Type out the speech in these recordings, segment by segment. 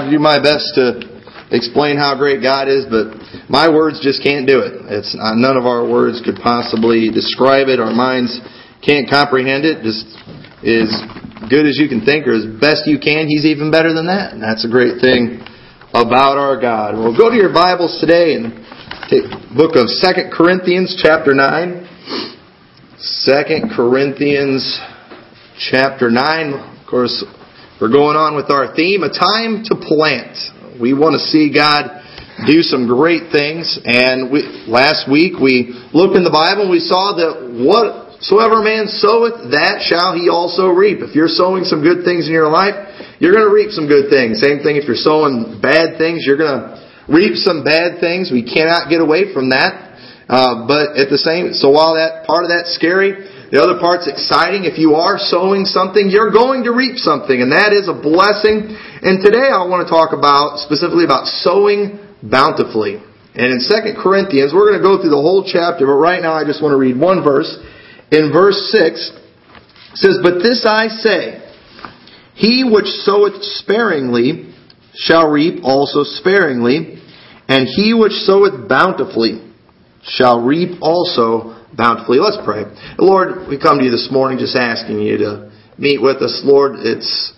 tried to do my best to explain how great God is, but my words just can't do it. It's uh, none of our words could possibly describe it. Our minds can't comprehend it. Just as good as you can think or as best you can, He's even better than that. And that's a great thing about our God. Well, go to your Bibles today and take book of Second Corinthians chapter 9. Second Corinthians chapter 9. Of course, we're going on with our theme, a time to plant. We want to see God do some great things. And we, last week we looked in the Bible and we saw that whatsoever man soweth, that shall he also reap. If you're sowing some good things in your life, you're going to reap some good things. Same thing if you're sowing bad things, you're going to reap some bad things. We cannot get away from that. Uh, but at the same, so while that part of that's scary, the other part's exciting. If you are sowing something, you're going to reap something, and that is a blessing. And today I want to talk about specifically about sowing bountifully. And in 2 Corinthians, we're going to go through the whole chapter, but right now I just want to read one verse. In verse 6, it says, But this I say, He which soweth sparingly shall reap also sparingly, and he which soweth bountifully shall reap also bountifully. Let's pray. Lord, we come to you this morning just asking you to meet with us. Lord, it's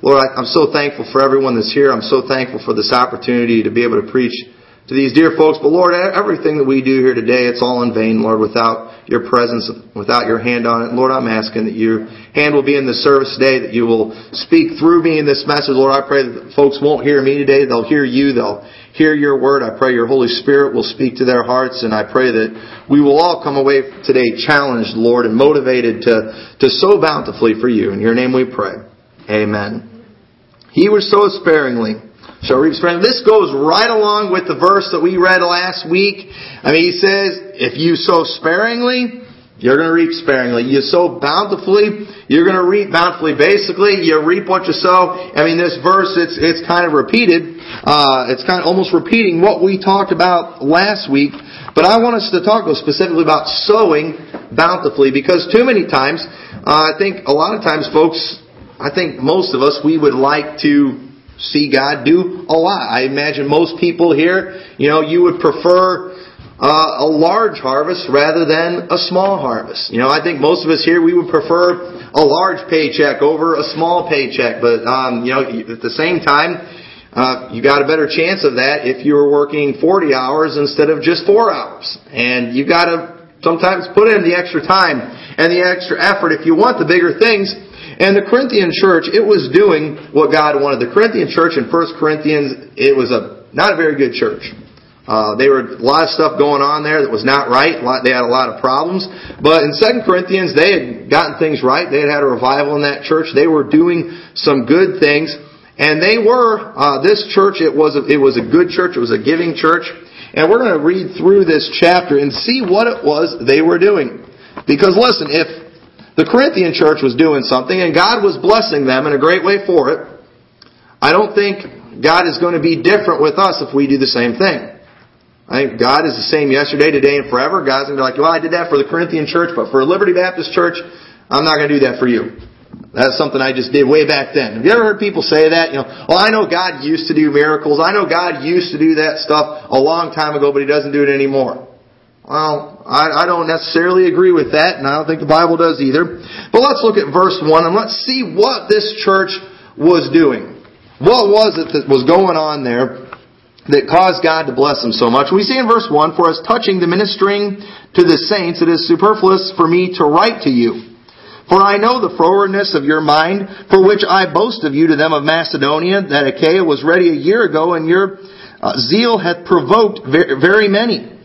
Lord, I'm so thankful for everyone that's here. I'm so thankful for this opportunity to be able to preach to these dear folks. But Lord, everything that we do here today, it's all in vain, Lord, without your presence, without your hand on it. Lord, I'm asking that your hand will be in this service today, that you will speak through me in this message. Lord, I pray that folks won't hear me today. They'll hear you. They'll hear your word. I pray your Holy Spirit will speak to their hearts, and I pray that we will all come away today challenged, Lord, and motivated to, to sow bountifully for you. In your name we pray. Amen. He was so sparingly shall reap sparingly. This goes right along with the verse that we read last week. I mean, he says, if you sow sparingly, you're going to reap sparingly. You sow bountifully, you're going to reap bountifully. Basically, you reap what you sow. I mean, this verse, it's, it's kind of repeated. Uh, it's kind of almost repeating what we talked about last week. But I want us to talk specifically about sowing bountifully because too many times, uh, I think a lot of times folks, I think most of us, we would like to see God do a lot. I imagine most people here, you know, you would prefer uh, a large harvest rather than a small harvest. You know, I think most of us here we would prefer a large paycheck over a small paycheck, but um, you know, at the same time, uh, you got a better chance of that if you were working 40 hours instead of just four hours. And you got to sometimes put in the extra time and the extra effort if you want the bigger things. And the Corinthian church, it was doing what God wanted. The Corinthian church in 1 Corinthians, it was a not a very good church. Uh, they were a lot of stuff going on there that was not right. They had a lot of problems. But in Second Corinthians, they had gotten things right. They had had a revival in that church. They were doing some good things, and they were uh, this church. It was a, it was a good church. It was a giving church. And we're going to read through this chapter and see what it was they were doing. Because listen, if the Corinthian church was doing something and God was blessing them in a great way for it, I don't think God is going to be different with us if we do the same thing. I think God is the same yesterday, today, and forever. God's going to be like, well, I did that for the Corinthian church, but for Liberty Baptist Church, I'm not going to do that for you. That's something I just did way back then. Have you ever heard people say that? You know, well, I know God used to do miracles. I know God used to do that stuff a long time ago, but He doesn't do it anymore. Well, I, I don't necessarily agree with that, and I don't think the Bible does either. But let's look at verse 1 and let's see what this church was doing. What was it that was going on there that caused God to bless them so much. We see in verse 1, For as touching the ministering to the saints, it is superfluous for me to write to you. For I know the forwardness of your mind, for which I boast of you to them of Macedonia, that Achaia was ready a year ago, and your uh, zeal hath provoked very many.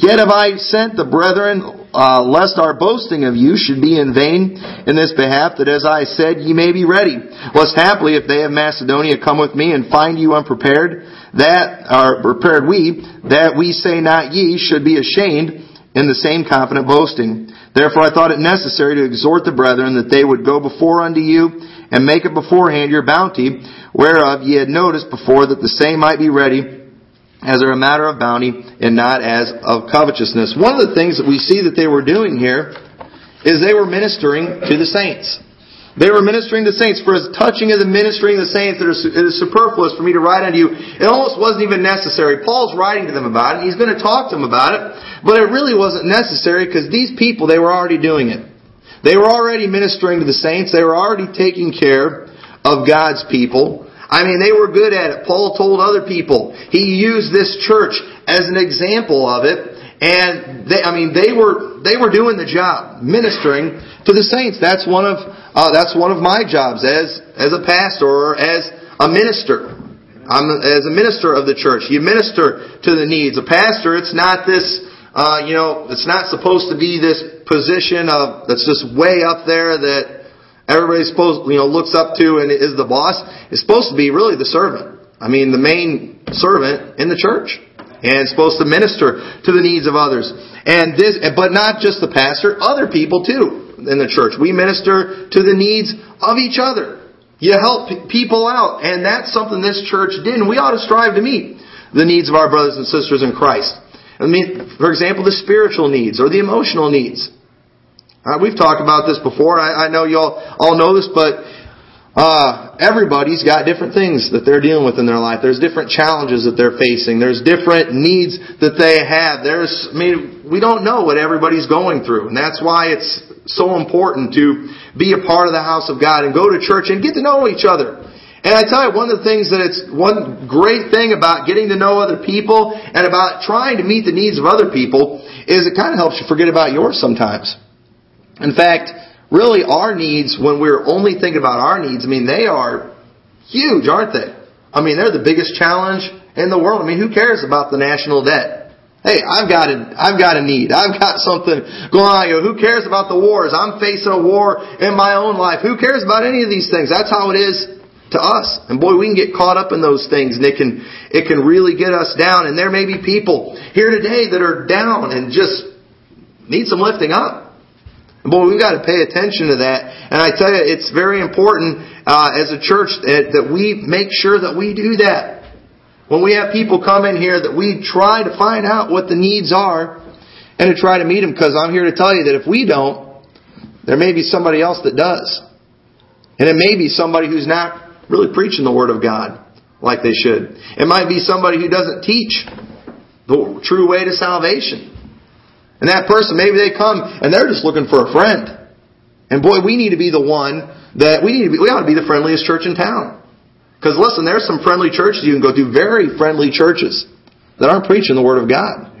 Yet have I sent the brethren, uh, lest our boasting of you should be in vain in this behalf, that as I said, ye may be ready. Lest haply, if they of Macedonia come with me and find you unprepared, that are prepared we, that we say not ye, should be ashamed in the same confident boasting. Therefore I thought it necessary to exhort the brethren that they would go before unto you and make it beforehand your bounty, whereof ye had noticed before that the same might be ready as a matter of bounty and not as of covetousness. One of the things that we see that they were doing here is they were ministering to the saints. They were ministering to saints. For as touching of the ministering of the saints, it is superfluous for me to write unto you. It almost wasn't even necessary. Paul's writing to them about it. He's going to talk to them about it. But it really wasn't necessary because these people, they were already doing it. They were already ministering to the saints. They were already taking care of God's people. I mean, they were good at it. Paul told other people. He used this church as an example of it. And they, I mean, they were, they were doing the job, ministering to the saints. That's one of uh, that's one of my jobs as as a pastor or as a minister. I'm as a minister of the church. You minister to the needs. A pastor, it's not this. Uh, you know, it's not supposed to be this position of that's just way up there that everybody's supposed you know looks up to and is the boss. is supposed to be really the servant. I mean, the main servant in the church and supposed to minister to the needs of others. And this, but not just the pastor, other people too in the church. We minister to the needs of each other. You help people out. And that's something this church did. And we ought to strive to meet the needs of our brothers and sisters in Christ. I mean, for example, the spiritual needs or the emotional needs. Uh, we've talked about this before. I, I know you all, all know this, but uh, everybody's got different things that they're dealing with in their life. There's different challenges that they're facing. There's different needs that they have. There's, I mean, we don't know what everybody's going through, and that's why it's so important to be a part of the house of God and go to church and get to know each other. And I tell you, one of the things that it's one great thing about getting to know other people and about trying to meet the needs of other people is it kind of helps you forget about yours sometimes. In fact, really our needs, when we're only thinking about our needs, I mean, they are huge, aren't they? I mean, they're the biggest challenge in the world. I mean, who cares about the national debt? Hey, I've got a, I've got a need. I've got something going on. Who cares about the wars? I'm facing a war in my own life. Who cares about any of these things? That's how it is to us. And boy, we can get caught up in those things and it can, it can really get us down. And there may be people here today that are down and just need some lifting up. Boy, we've got to pay attention to that. And I tell you, it's very important uh, as a church that, that we make sure that we do that. When we have people come in here, that we try to find out what the needs are and to try to meet them. Because I'm here to tell you that if we don't, there may be somebody else that does. And it may be somebody who's not really preaching the Word of God like they should. It might be somebody who doesn't teach the true way to salvation. And that person, maybe they come and they're just looking for a friend. And boy, we need to be the one that we need to be, we ought to be the friendliest church in town. Because listen, there's some friendly churches you can go to, very friendly churches that aren't preaching the Word of God.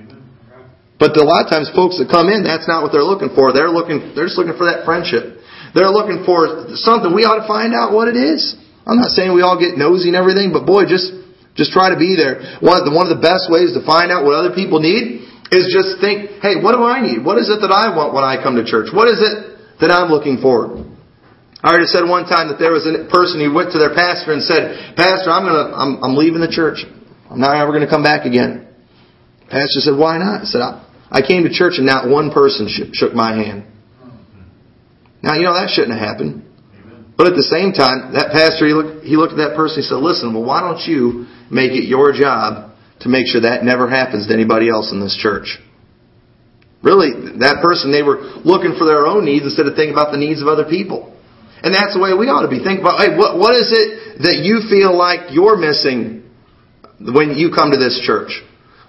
But a lot of times folks that come in, that's not what they're looking for. They're looking, they're just looking for that friendship. They're looking for something. We ought to find out what it is. I'm not saying we all get nosy and everything, but boy, just, just try to be there. One of the, one of the best ways to find out what other people need is just think, hey, what do I need? What is it that I want when I come to church? What is it that I'm looking for? I already said one time that there was a person who went to their pastor and said, Pastor, I'm gonna, I'm, I'm leaving the church. I'm not ever gonna come back again. Pastor said, Why not? I said, I, came to church and not one person shook my hand. Now, you know, that shouldn't have happened. But at the same time, that pastor, he looked, he looked at that person, he said, listen, well, why don't you make it your job to make sure that never happens to anybody else in this church. Really, that person, they were looking for their own needs instead of thinking about the needs of other people. And that's the way we ought to be. Think about, hey, what, what is it that you feel like you're missing when you come to this church?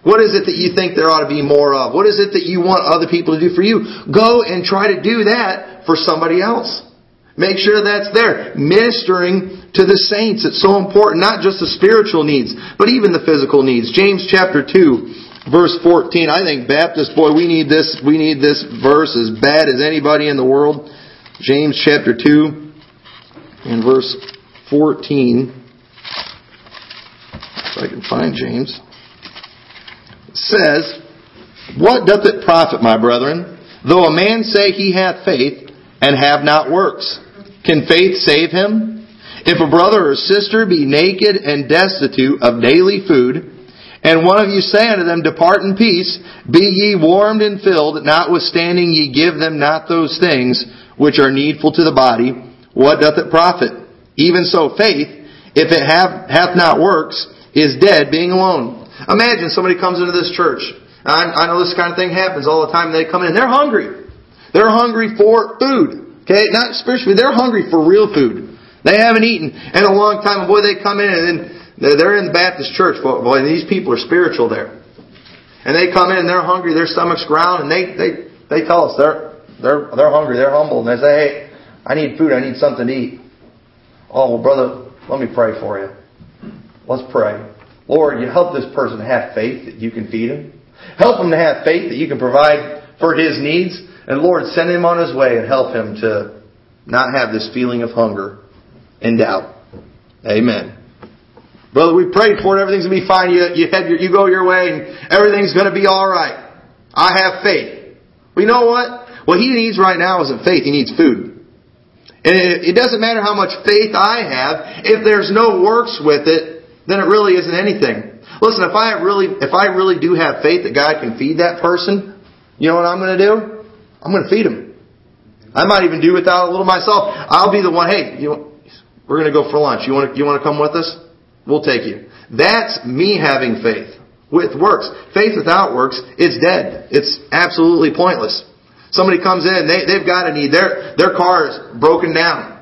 What is it that you think there ought to be more of? What is it that you want other people to do for you? Go and try to do that for somebody else. Make sure that's there. Ministering to the saints. It's so important, not just the spiritual needs, but even the physical needs. James chapter 2, verse 14. I think Baptist, boy, we need this, we need this verse as bad as anybody in the world. James chapter 2 and verse 14. If I can find James. Says, What doth it profit, my brethren, though a man say he hath faith and have not works? Can faith save him? If a brother or sister be naked and destitute of daily food, and one of you say unto them, Depart in peace, be ye warmed and filled, notwithstanding ye give them not those things which are needful to the body, what doth it profit? Even so faith, if it have, hath not works, is dead, being alone. Imagine somebody comes into this church. I, I know this kind of thing happens all the time. They come in, they're hungry. They're hungry for food. Okay, not spiritually. They're hungry for real food. They haven't eaten in a long time. Boy, they come in and then they're in the Baptist church. Boy, and these people are spiritual there. And they come in and they're hungry. Their stomachs ground, and they they they tell us they're they're they're hungry. They're humble, and they say, "Hey, I need food. I need something to eat." Oh, well, brother, let me pray for you. Let's pray. Lord, you help this person have faith that you can feed him. Help him to have faith that you can provide for his needs. And Lord, send him on his way and help him to not have this feeling of hunger and doubt. Amen. Brother, we prayed for it. Everything's going to be fine. You, you, head you go your way and everything's going to be all right. I have faith. Well, you know what? What he needs right now isn't faith. He needs food. And it, it doesn't matter how much faith I have. If there's no works with it, then it really isn't anything. Listen, if I really, if I really do have faith that God can feed that person, you know what I'm going to do? I'm going to feed him. I might even do without a little myself. I'll be the one. Hey, you know, we're going to go for lunch. You want to, you want to come with us? We'll take you. That's me having faith with works. Faith without works is dead. It's absolutely pointless. Somebody comes in, they, they've got a need. Their, their car is broken down.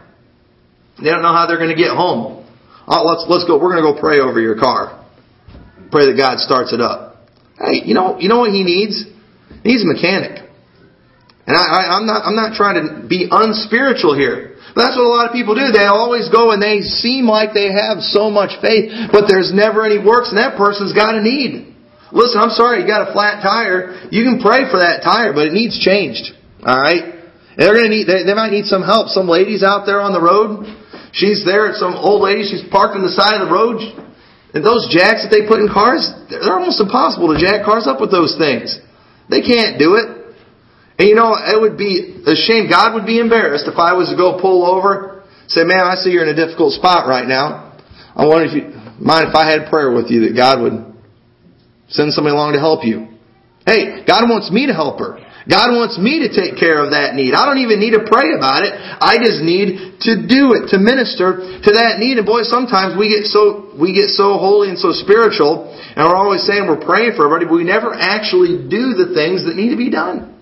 They don't know how they're going to get home. Oh, let's, let's go. We're going to go pray over your car. Pray that God starts it up. Hey, you know, you know what he needs? He needs a mechanic. And I I, am not, I'm not trying to be unspiritual here. That's what a lot of people do. They always go and they seem like they have so much faith, but there's never any works, and that person's got a need. Listen, I'm sorry, you got a flat tire. You can pray for that tire, but it needs changed. Alright? They're gonna need, they, they might need some help. Some ladies out there on the road, she's there, some old lady, she's parked on the side of the road, and those jacks that they put in cars, they're almost impossible to jack cars up with those things. They can't do it. And you know, it would be a shame. God would be embarrassed if I was to go pull over, say, man, I see you're in a difficult spot right now. I wonder if you mind if I had prayer with you that God would send somebody along to help you. Hey, God wants me to help her. God wants me to take care of that need. I don't even need to pray about it. I just need to do it, to minister to that need. And boy, sometimes we get so, we get so holy and so spiritual, and we're always saying we're praying for everybody, but we never actually do the things that need to be done.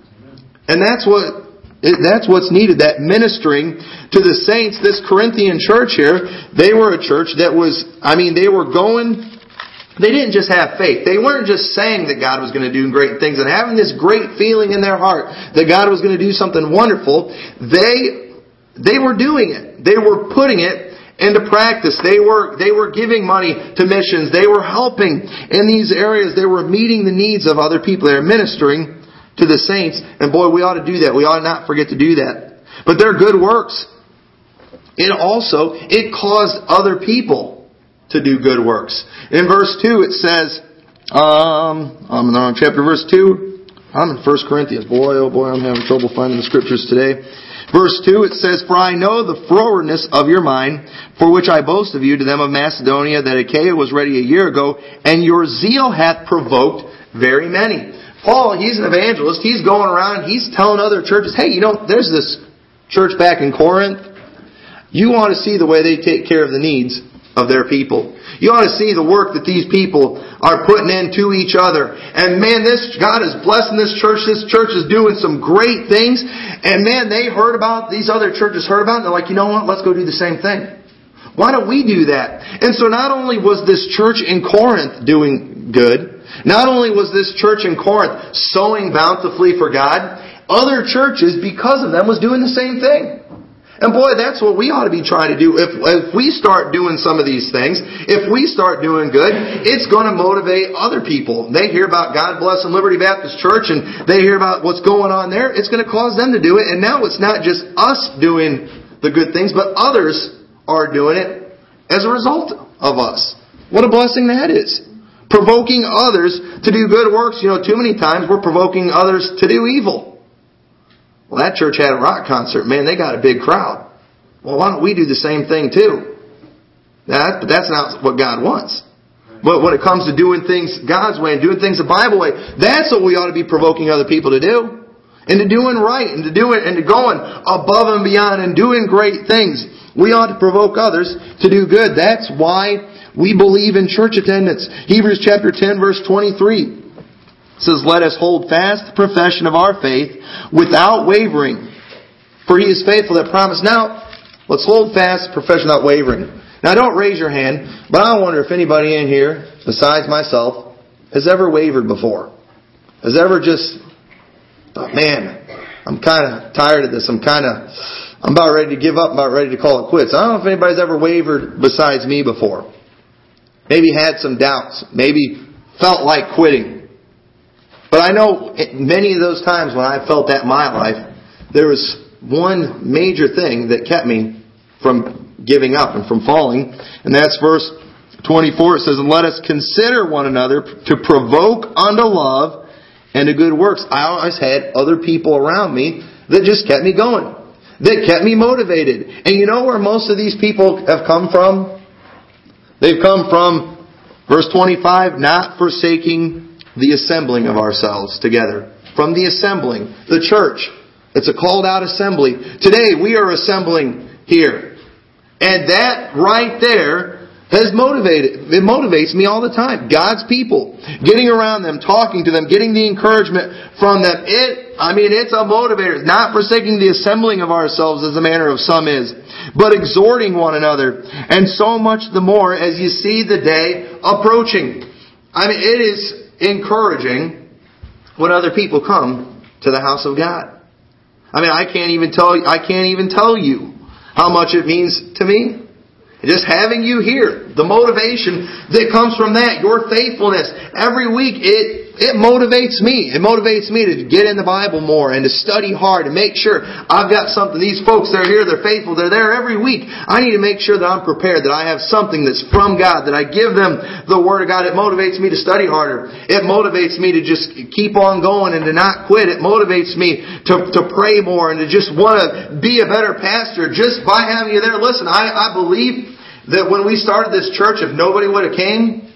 And that's what that's what's needed, that ministering to the saints. This Corinthian church here, they were a church that was, I mean, they were going they didn't just have faith. They weren't just saying that God was going to do great things and having this great feeling in their heart that God was going to do something wonderful. They, they were doing it. They were putting it into practice. They were, they were giving money to missions. They were helping in these areas. They were meeting the needs of other people. They were ministering to the saints. And boy, we ought to do that. We ought not forget to do that. But they're good works. It also, it caused other people to do good works. In verse 2 it says, um, I'm in the wrong chapter, verse 2. I'm in 1 Corinthians. Boy, oh boy, I'm having trouble finding the scriptures today. Verse 2, it says, For I know the frowardness of your mind, for which I boast of you to them of Macedonia, that Achaia was ready a year ago, and your zeal hath provoked very many. Paul, he's an evangelist. He's going around, he's telling other churches, hey, you know, there's this church back in Corinth. You want to see the way they take care of the needs of their people. You ought to see the work that these people are putting into each other. And man, this, God is blessing this church. This church is doing some great things. And man, they heard about, these other churches heard about it. They're like, you know what? Let's go do the same thing. Why don't we do that? And so not only was this church in Corinth doing good, not only was this church in Corinth sowing bountifully for God, other churches, because of them, was doing the same thing. And boy, that's what we ought to be trying to do. If, if we start doing some of these things, if we start doing good, it's going to motivate other people. They hear about God Bless and Liberty Baptist Church and they hear about what's going on there. It's going to cause them to do it. And now it's not just us doing the good things, but others are doing it as a result of us. What a blessing that is. Provoking others to do good works. You know, too many times we're provoking others to do evil. Well, that church had a rock concert. Man, they got a big crowd. Well, why don't we do the same thing too? That, but that's not what God wants. But when it comes to doing things God's way and doing things the Bible way, that's what we ought to be provoking other people to do. And to doing right and to doing and to going above and beyond and doing great things. We ought to provoke others to do good. That's why we believe in church attendance. Hebrews chapter 10 verse 23 says, Let us hold fast the profession of our faith without wavering. For he is faithful that promised. Now, let's hold fast the profession without wavering. Now, don't raise your hand, but I wonder if anybody in here, besides myself, has ever wavered before. Has ever just thought, man, I'm kind of tired of this. I'm kind of, I'm about ready to give up, I'm about ready to call it quits. I don't know if anybody's ever wavered besides me before. Maybe had some doubts. Maybe felt like quitting. But I know many of those times when I felt that in my life, there was one major thing that kept me from giving up and from falling, and that's verse 24. It says, And let us consider one another to provoke unto love and to good works. I always had other people around me that just kept me going, that kept me motivated. And you know where most of these people have come from? They've come from, verse 25, not forsaking the assembling of ourselves together. From the assembling, the church. It's a called out assembly. Today we are assembling here. And that right there has motivated, it motivates me all the time. God's people, getting around them, talking to them, getting the encouragement from them. It, I mean, it's a motivator. Not forsaking the assembling of ourselves as the manner of some is, but exhorting one another. And so much the more as you see the day approaching. I mean, it is encouraging when other people come to the house of God. I mean, I can't even tell I can't even tell you how much it means to me. Just having you here, the motivation that comes from that, your faithfulness, every week it it motivates me. It motivates me to get in the Bible more and to study hard and make sure I've got something. These folks, they're here, they're faithful, they're there every week. I need to make sure that I'm prepared, that I have something that's from God, that I give them the Word of God. It motivates me to study harder. It motivates me to just keep on going and to not quit. It motivates me to, to pray more and to just want to be a better pastor just by having you there. Listen, I, I believe that when we started this church, if nobody would have came,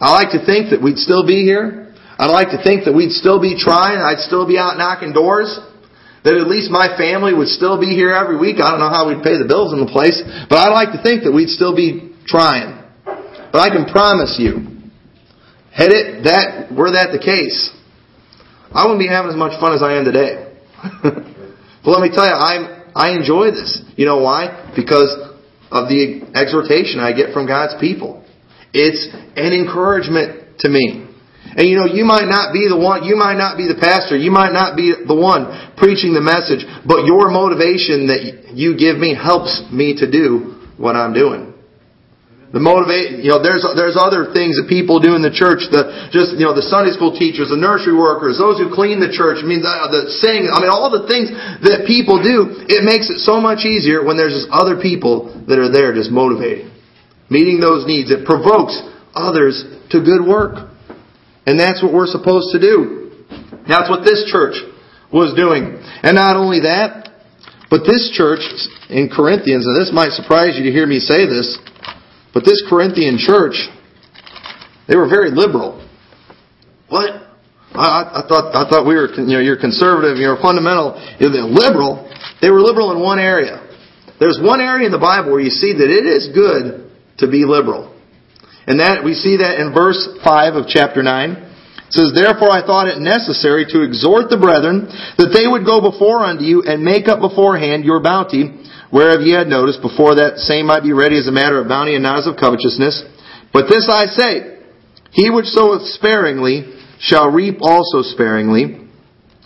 I like to think that we'd still be here. I'd like to think that we'd still be trying, I'd still be out knocking doors, that at least my family would still be here every week. I don't know how we'd pay the bills in the place, but I'd like to think that we'd still be trying. But I can promise you, had it that were that the case, I wouldn't be having as much fun as I am today. but let me tell you, I'm I enjoy this. You know why? Because of the exhortation I get from God's people. It's an encouragement to me. And you know, you might not be the one, you might not be the pastor, you might not be the one preaching the message, but your motivation that you give me helps me to do what I'm doing. The motivate, you know, there's, there's other things that people do in the church, the, just, you know, the Sunday school teachers, the nursery workers, those who clean the church, I mean, the, the sing, I mean, all the things that people do, it makes it so much easier when there's just other people that are there just motivating. Meeting those needs. It provokes others to good work. And that's what we're supposed to do. That's what this church was doing. And not only that, but this church in Corinthians, and this might surprise you to hear me say this, but this Corinthian church, they were very liberal. What? I, I thought I thought we were you know you're conservative, you're fundamental, you're liberal. They were liberal in one area. There's one area in the Bible where you see that it is good to be liberal. And that we see that in verse 5 of chapter 9. It says, Therefore I thought it necessary to exhort the brethren that they would go before unto you and make up beforehand your bounty whereof ye had noticed before that same might be ready as a matter of bounty and not as of covetousness. But this I say, he which soweth sparingly shall reap also sparingly,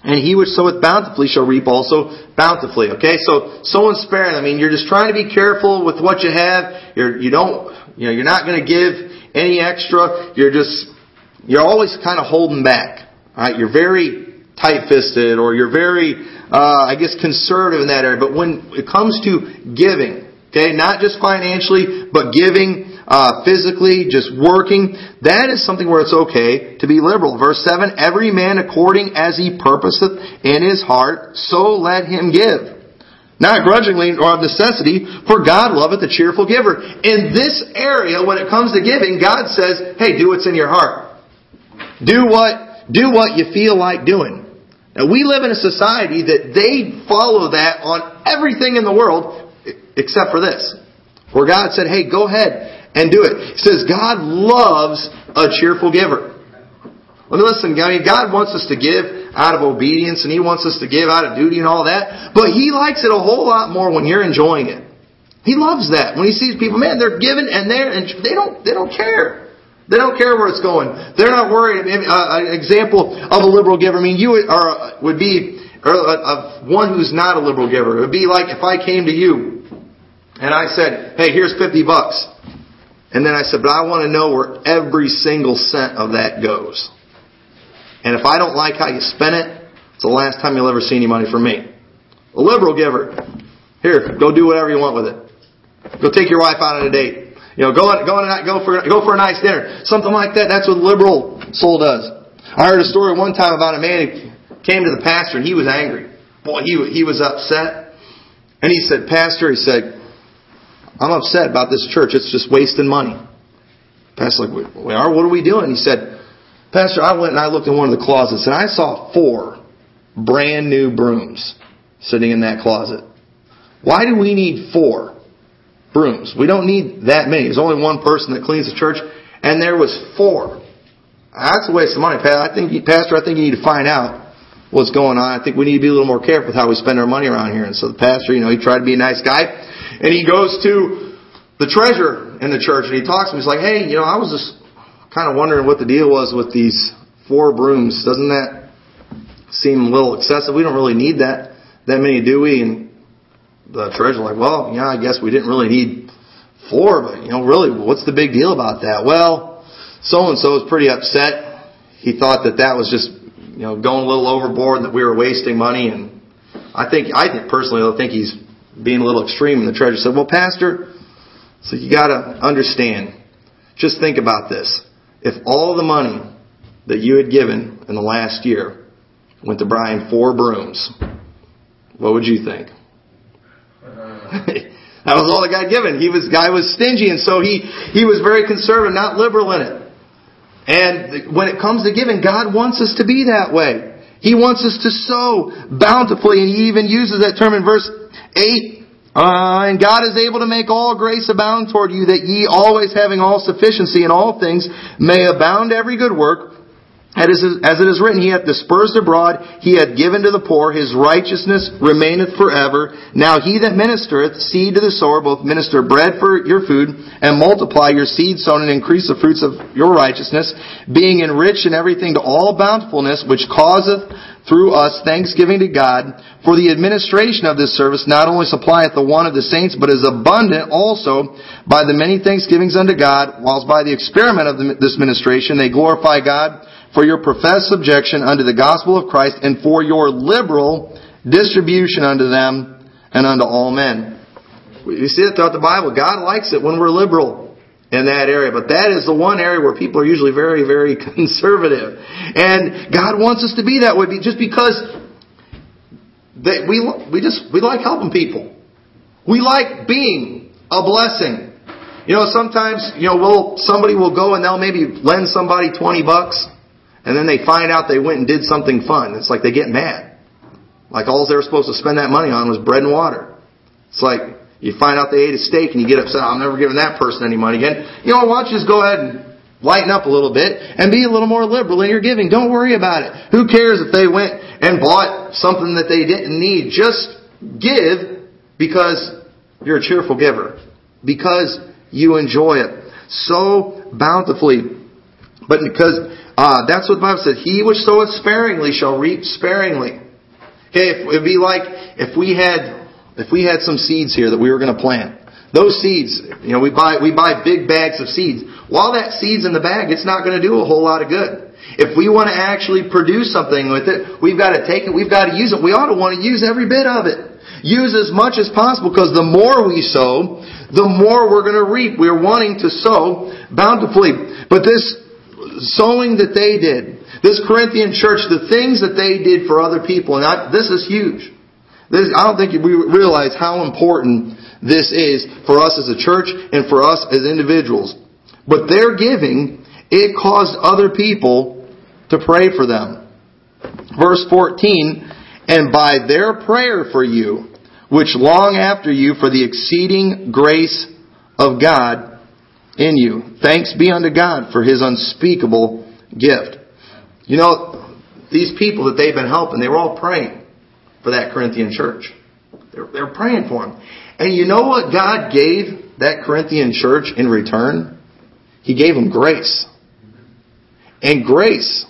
and he which soweth bountifully shall reap also bountifully. Okay, so sowing sparingly. I mean, you're just trying to be careful with what you have. You're you don't you know you're not going to give any extra. You're just you're always kind of holding back. Right, you're very tight-fisted, or you're very uh, I guess, conservative in that area. But when it comes to giving, okay, not just financially, but giving uh, physically, just working, that is something where it's okay to be liberal. Verse 7, every man according as he purposeth in his heart, so let him give. Not grudgingly or of necessity, for God loveth a cheerful giver. In this area, when it comes to giving, God says, hey, do what's in your heart. Do what, do what you feel like doing. Now we live in a society that they follow that on everything in the world except for this. Where God said, hey, go ahead and do it. He says God loves a cheerful giver. Let me listen, I mean, God wants us to give out of obedience and He wants us to give out of duty and all that, but He likes it a whole lot more when you're enjoying it. He loves that. When He sees people, man, they're giving and they're, and they don't, they don't care. They don't care where it's going. They're not worried. Uh, an example of a liberal giver. I mean, you are, would be or, uh, one who's not a liberal giver. It would be like if I came to you and I said, "Hey, here's fifty bucks," and then I said, "But I want to know where every single cent of that goes." And if I don't like how you spent it, it's the last time you'll ever see any money from me. A liberal giver, here, go do whatever you want with it. Go take your wife out on a date. You know, go on, go on, go for go for a nice dinner, something like that. That's what liberal soul does. I heard a story one time about a man who came to the pastor and he was angry. Boy, he he was upset, and he said, "Pastor," he said, "I'm upset about this church. It's just wasting money." Pastor, like, we are. What are we doing? He said, "Pastor, I went and I looked in one of the closets and I saw four brand new brooms sitting in that closet. Why do we need four?" Brooms. We don't need that many. There's only one person that cleans the church, and there was four. That's a waste of money, Pat. I think, Pastor. I think you need to find out what's going on. I think we need to be a little more careful with how we spend our money around here. And so the pastor, you know, he tried to be a nice guy, and he goes to the treasurer in the church, and he talks to him. He's like, "Hey, you know, I was just kind of wondering what the deal was with these four brooms. Doesn't that seem a little excessive? We don't really need that that many, do we?" And the treasurer like, well, yeah, I guess we didn't really need four, but you know, really, what's the big deal about that? Well, so and so is pretty upset. He thought that that was just you know going a little overboard, that we were wasting money, and I think I think personally I think he's being a little extreme. And the treasurer said, well, pastor, so you got to understand. Just think about this. If all the money that you had given in the last year went to buying four brooms, what would you think? that was all that got given. He was guy was stingy, and so he he was very conservative, not liberal in it. And when it comes to giving, God wants us to be that way. He wants us to sow bountifully, and He even uses that term in verse 8. Uh, and God is able to make all grace abound toward you, that ye always having all sufficiency in all things may abound every good work. As it is written, He hath dispersed abroad, He hath given to the poor, His righteousness remaineth forever. Now He that ministereth seed to the sower, both minister bread for your food, and multiply your seed sown and increase the fruits of your righteousness, being enriched in everything to all bountifulness, which causeth through us thanksgiving to God. For the administration of this service not only supplieth the want of the saints, but is abundant also by the many thanksgivings unto God, whilst by the experiment of this ministration they glorify God for your professed subjection unto the gospel of Christ and for your liberal distribution unto them and unto all men. You see it throughout the Bible. God likes it when we're liberal in that area, but that is the one area where people are usually very, very conservative. And God wants us to be that way just because they, we, we just, we like helping people. We like being a blessing. You know, sometimes, you know, we'll, somebody will go and they'll maybe lend somebody 20 bucks and then they find out they went and did something fun. It's like they get mad. Like all they were supposed to spend that money on was bread and water. It's like you find out they ate a steak and you get upset, I'm never giving that person any money again. You know, why don't you just go ahead and lighten up a little bit and be a little more liberal in your giving. Don't worry about it. Who cares if they went and bought something that they didn't need? Just give because you're a cheerful giver. Because you enjoy it so bountifully. But because uh, that's what the Bible says. He which soweth sparingly shall reap sparingly. Okay, it'd be like if we had if we had some seeds here that we were going to plant. Those seeds, you know, we buy we buy big bags of seeds. While that seed's in the bag, it's not going to do a whole lot of good. If we want to actually produce something with it, we've got to take it, we've got to use it. We ought to want to use every bit of it. Use as much as possible because the more we sow, the more we're going to reap. We're wanting to sow bountifully. But this sowing that they did, this Corinthian church, the things that they did for other people, and I, this is huge. This, I don't think we realize how important this is for us as a church and for us as individuals. But their giving, it caused other people to pray for them. Verse 14, and by their prayer for you, which long after you for the exceeding grace of God in you. Thanks be unto God for his unspeakable gift. You know, these people that they've been helping, they were all praying for that Corinthian church. They were, they were praying for them. And you know what God gave that Corinthian church in return? He gave them grace. And grace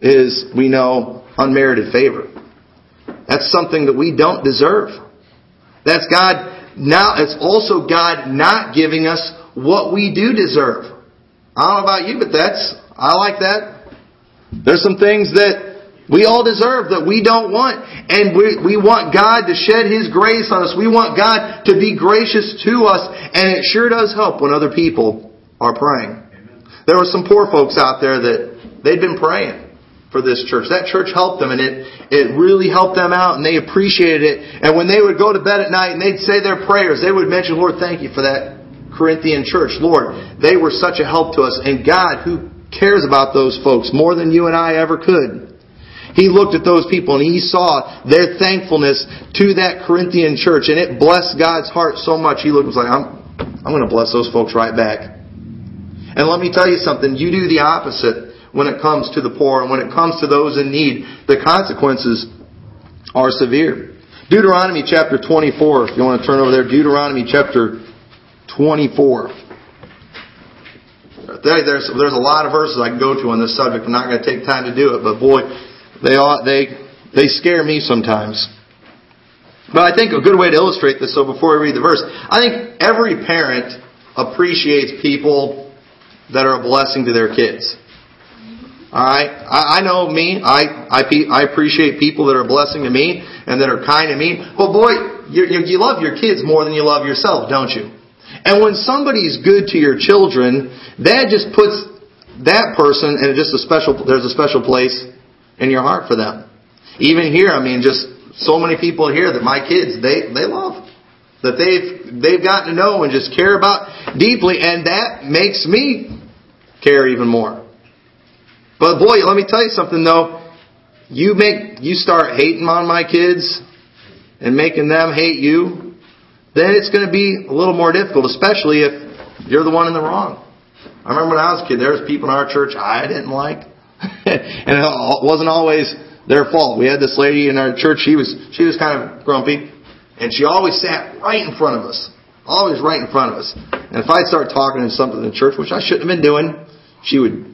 is, we know, unmerited favor. That's something that we don't deserve. That's God now, it's also God not giving us what we do deserve. I don't know about you, but that's, I like that. There's some things that we all deserve that we don't want. And we, we want God to shed His grace on us. We want God to be gracious to us. And it sure does help when other people are praying. There were some poor folks out there that they'd been praying for this church. That church helped them and it, it really helped them out and they appreciated it. And when they would go to bed at night and they'd say their prayers, they would mention, Lord, thank you for that Corinthian church. Lord, they were such a help to us, and God, who cares about those folks more than you and I ever could, he looked at those people and he saw their thankfulness to that Corinthian church, and it blessed God's heart so much. He looked and was like, I'm, I'm going to bless those folks right back. And let me tell you something, you do the opposite when it comes to the poor and when it comes to those in need. The consequences are severe. Deuteronomy chapter 24, if you want to turn over there, Deuteronomy chapter 24. There's, there's a lot of verses I can go to on this subject. I'm not going to take time to do it, but boy, they, they, they scare me sometimes. But I think a good way to illustrate this, so before we read the verse, I think every parent appreciates people that are a blessing to their kids. Alright? I, I know me. I, I, I appreciate people that are a blessing to me and that are kind to me. But boy, you, you love your kids more than you love yourself, don't you? And when somebody's good to your children, that just puts that person in just a special, there's a special place in your heart for them. Even here, I mean, just so many people here that my kids, they, they love. That they've, they've gotten to know and just care about deeply, and that makes me care even more. But boy, let me tell you something though. You make, you start hating on my kids and making them hate you, then it's going to be a little more difficult, especially if you're the one in the wrong. I remember when I was a kid, there was people in our church I didn't like. and it wasn't always their fault. We had this lady in our church, she was, she was kind of grumpy. And she always sat right in front of us. Always right in front of us. And if I'd start talking to something in church, which I shouldn't have been doing, she would,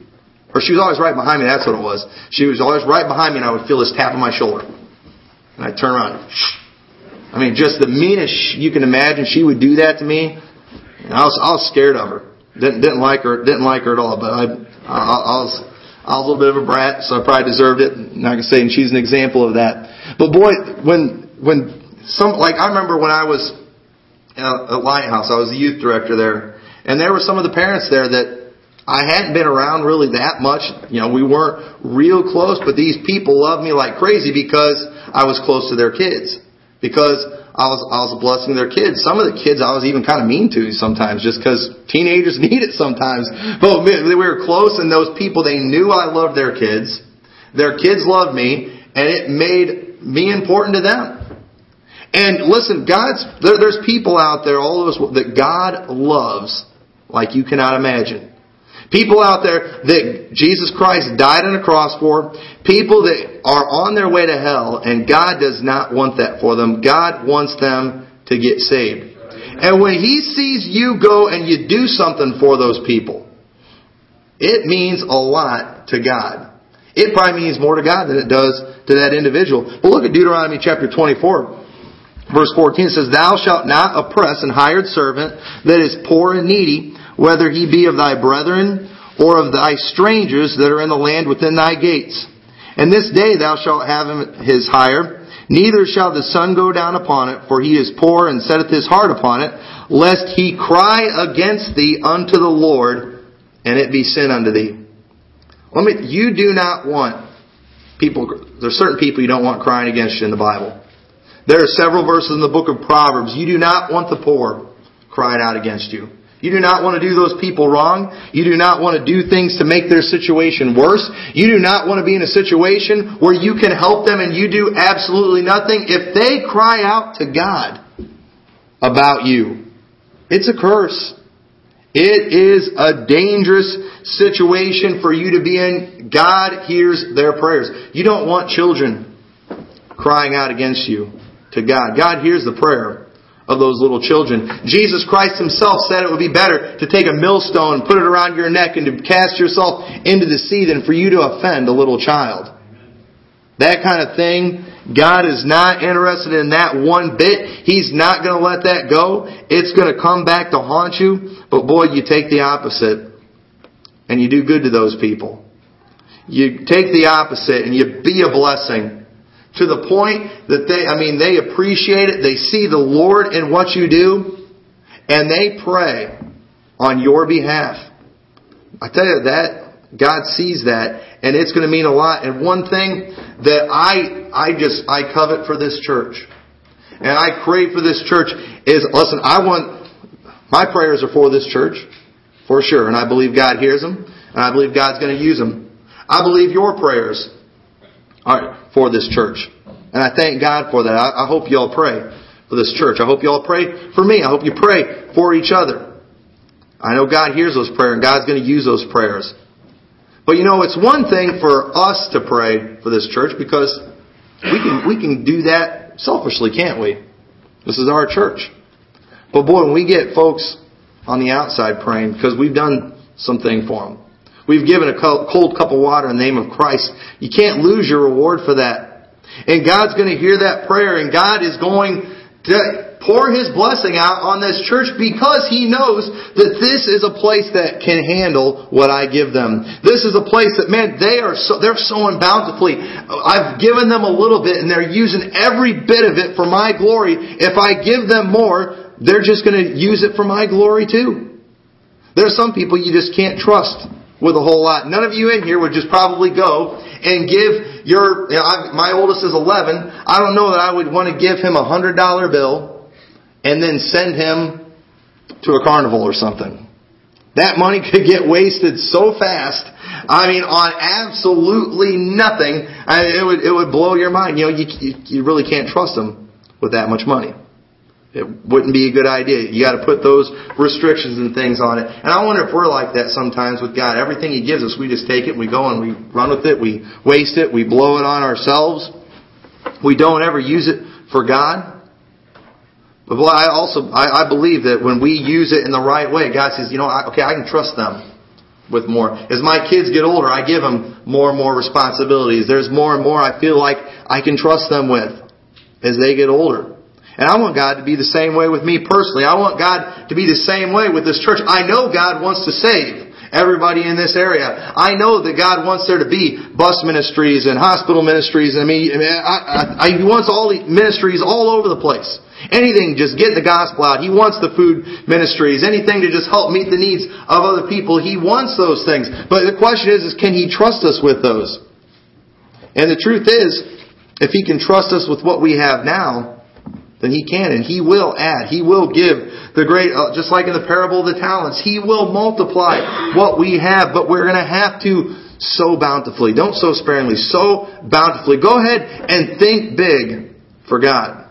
or she was always right behind me, that's what it was. She was always right behind me and I would feel this tap on my shoulder. And I'd turn around. I mean, just the meanest you can imagine, she would do that to me. And I was, I was scared of her. Didn't, didn't like her, didn't like her at all, but I, I, I was, I was a little bit of a brat, so I probably deserved it. Not gonna say, and she's an example of that. But boy, when, when some like I remember when I was uh, at Lighthouse, I was the youth director there, and there were some of the parents there that I hadn't been around really that much. You know, we weren't real close, but these people loved me like crazy because I was close to their kids. Because I was I was blessing their kids. Some of the kids I was even kind of mean to sometimes, just because teenagers need it sometimes. But we were close, and those people they knew I loved their kids. Their kids loved me, and it made me important to them. And listen, God's there, there's people out there, all of us, that God loves like you cannot imagine. People out there that Jesus Christ died on a cross for, people that are on their way to hell, and God does not want that for them. God wants them to get saved. And when He sees you go and you do something for those people, it means a lot to God. It probably means more to God than it does to that individual. But look at Deuteronomy chapter 24. Verse 14 says, Thou shalt not oppress an hired servant that is poor and needy, whether he be of thy brethren or of thy strangers that are in the land within thy gates. And this day thou shalt have him his hire, neither shall the sun go down upon it, for he is poor and setteth his heart upon it, lest he cry against thee unto the Lord, and it be sin unto thee. Let me, you do not want people, there's certain people you don't want crying against you in the Bible. There are several verses in the book of Proverbs. You do not want the poor crying out against you. You do not want to do those people wrong. You do not want to do things to make their situation worse. You do not want to be in a situation where you can help them and you do absolutely nothing. If they cry out to God about you, it's a curse. It is a dangerous situation for you to be in. God hears their prayers. You don't want children crying out against you to God. God hears the prayer of those little children. Jesus Christ himself said it would be better to take a millstone, and put it around your neck, and to cast yourself into the sea than for you to offend a little child. That kind of thing, God is not interested in that one bit. He's not going to let that go. It's going to come back to haunt you. But boy, you take the opposite and you do good to those people. You take the opposite and you be a blessing to the point that they, I mean, they appreciate it. They see the Lord in what you do, and they pray on your behalf. I tell you that God sees that, and it's going to mean a lot. And one thing that I, I just, I covet for this church, and I crave for this church is, listen, I want, my prayers are for this church, for sure, and I believe God hears them, and I believe God's going to use them. I believe your prayers for this church. And I thank God for that. I, I hope you all pray for this church. I hope you all pray for me. I hope you pray for each other. I know God hears those prayers and God's going to use those prayers. But you know, it's one thing for us to pray for this church because we can, we can do that selfishly, can't we? This is our church. But boy, when we get folks on the outside praying because we've done something for them, We've given a cold cup of water in the name of Christ. You can't lose your reward for that. And God's going to hear that prayer and God is going to pour His blessing out on this church because He knows that this is a place that can handle what I give them. This is a place that, man, they are so, they're sowing bountifully. I've given them a little bit and they're using every bit of it for my glory. If I give them more, they're just going to use it for my glory too. There are some people you just can't trust with a whole lot. None of you in here would just probably go and give your, you know, I, my oldest is 11. I don't know that I would want to give him a hundred dollar bill and then send him to a carnival or something. That money could get wasted so fast. I mean, on absolutely nothing. I it would it would blow your mind. You know, you you, you really can't trust them with that much money. It wouldn't be a good idea. You got to put those restrictions and things on it. And I wonder if we're like that sometimes with God. Everything He gives us, we just take it, we go and we run with it, we waste it, we blow it on ourselves. We don't ever use it for God. But I also I, I believe that when we use it in the right way, God says, you know, I, okay, I can trust them with more. As my kids get older, I give them more and more responsibilities. There's more and more I feel like I can trust them with as they get older. And I want God to be the same way with me personally. I want God to be the same way with this church. I know God wants to save everybody in this area. I know that God wants there to be bus ministries and hospital ministries. I mean, I, I, I, He wants all the ministries all over the place. Anything, just get the gospel out. He wants the food ministries. Anything to just help meet the needs of other people. He wants those things. But the question is, is can He trust us with those? And the truth is, if He can trust us with what we have now, then he can and he will add. He will give the great, uh, just like in the parable of the talents, he will multiply what we have, but we're going to have to sow bountifully. Don't sow sparingly, sow bountifully. Go ahead and think big for God.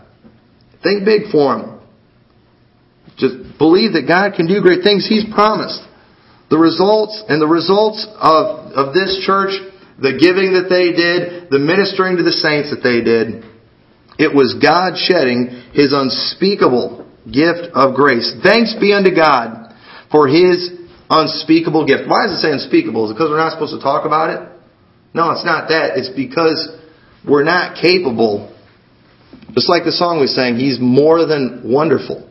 Think big for him. Just believe that God can do great things. He's promised. The results and the results of, of this church, the giving that they did, the ministering to the saints that they did, it was God shedding His unspeakable gift of grace. Thanks be unto God for His unspeakable gift. Why does it say unspeakable? Is it because we're not supposed to talk about it? No, it's not that. It's because we're not capable. Just like the song we sang, He's more than wonderful.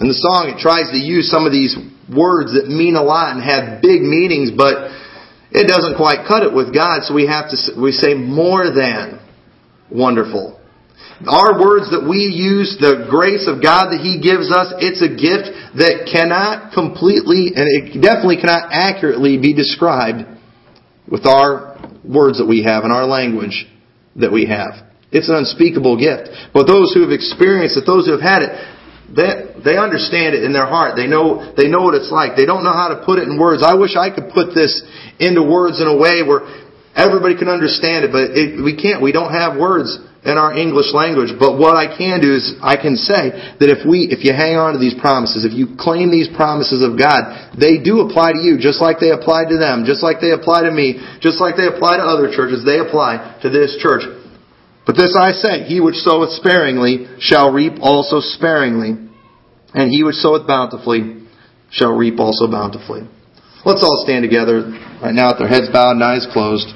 In the song, it tries to use some of these words that mean a lot and have big meanings, but it doesn't quite cut it with God, so we have to, we say more than wonderful. Our words that we use, the grace of God that He gives us, it's a gift that cannot completely, and it definitely cannot accurately be described with our words that we have and our language that we have. It's an unspeakable gift. But those who have experienced it, those who have had it, they, they understand it in their heart. They know, they know what it's like. They don't know how to put it in words. I wish I could put this into words in a way where Everybody can understand it, but it, we can't. We don't have words in our English language. But what I can do is I can say that if we, if you hang on to these promises, if you claim these promises of God, they do apply to you just like they apply to them, just like they apply to me, just like they apply to other churches, they apply to this church. But this I say, he which soweth sparingly shall reap also sparingly, and he which soweth bountifully shall reap also bountifully. Let's all stand together right now with our heads bowed and eyes closed.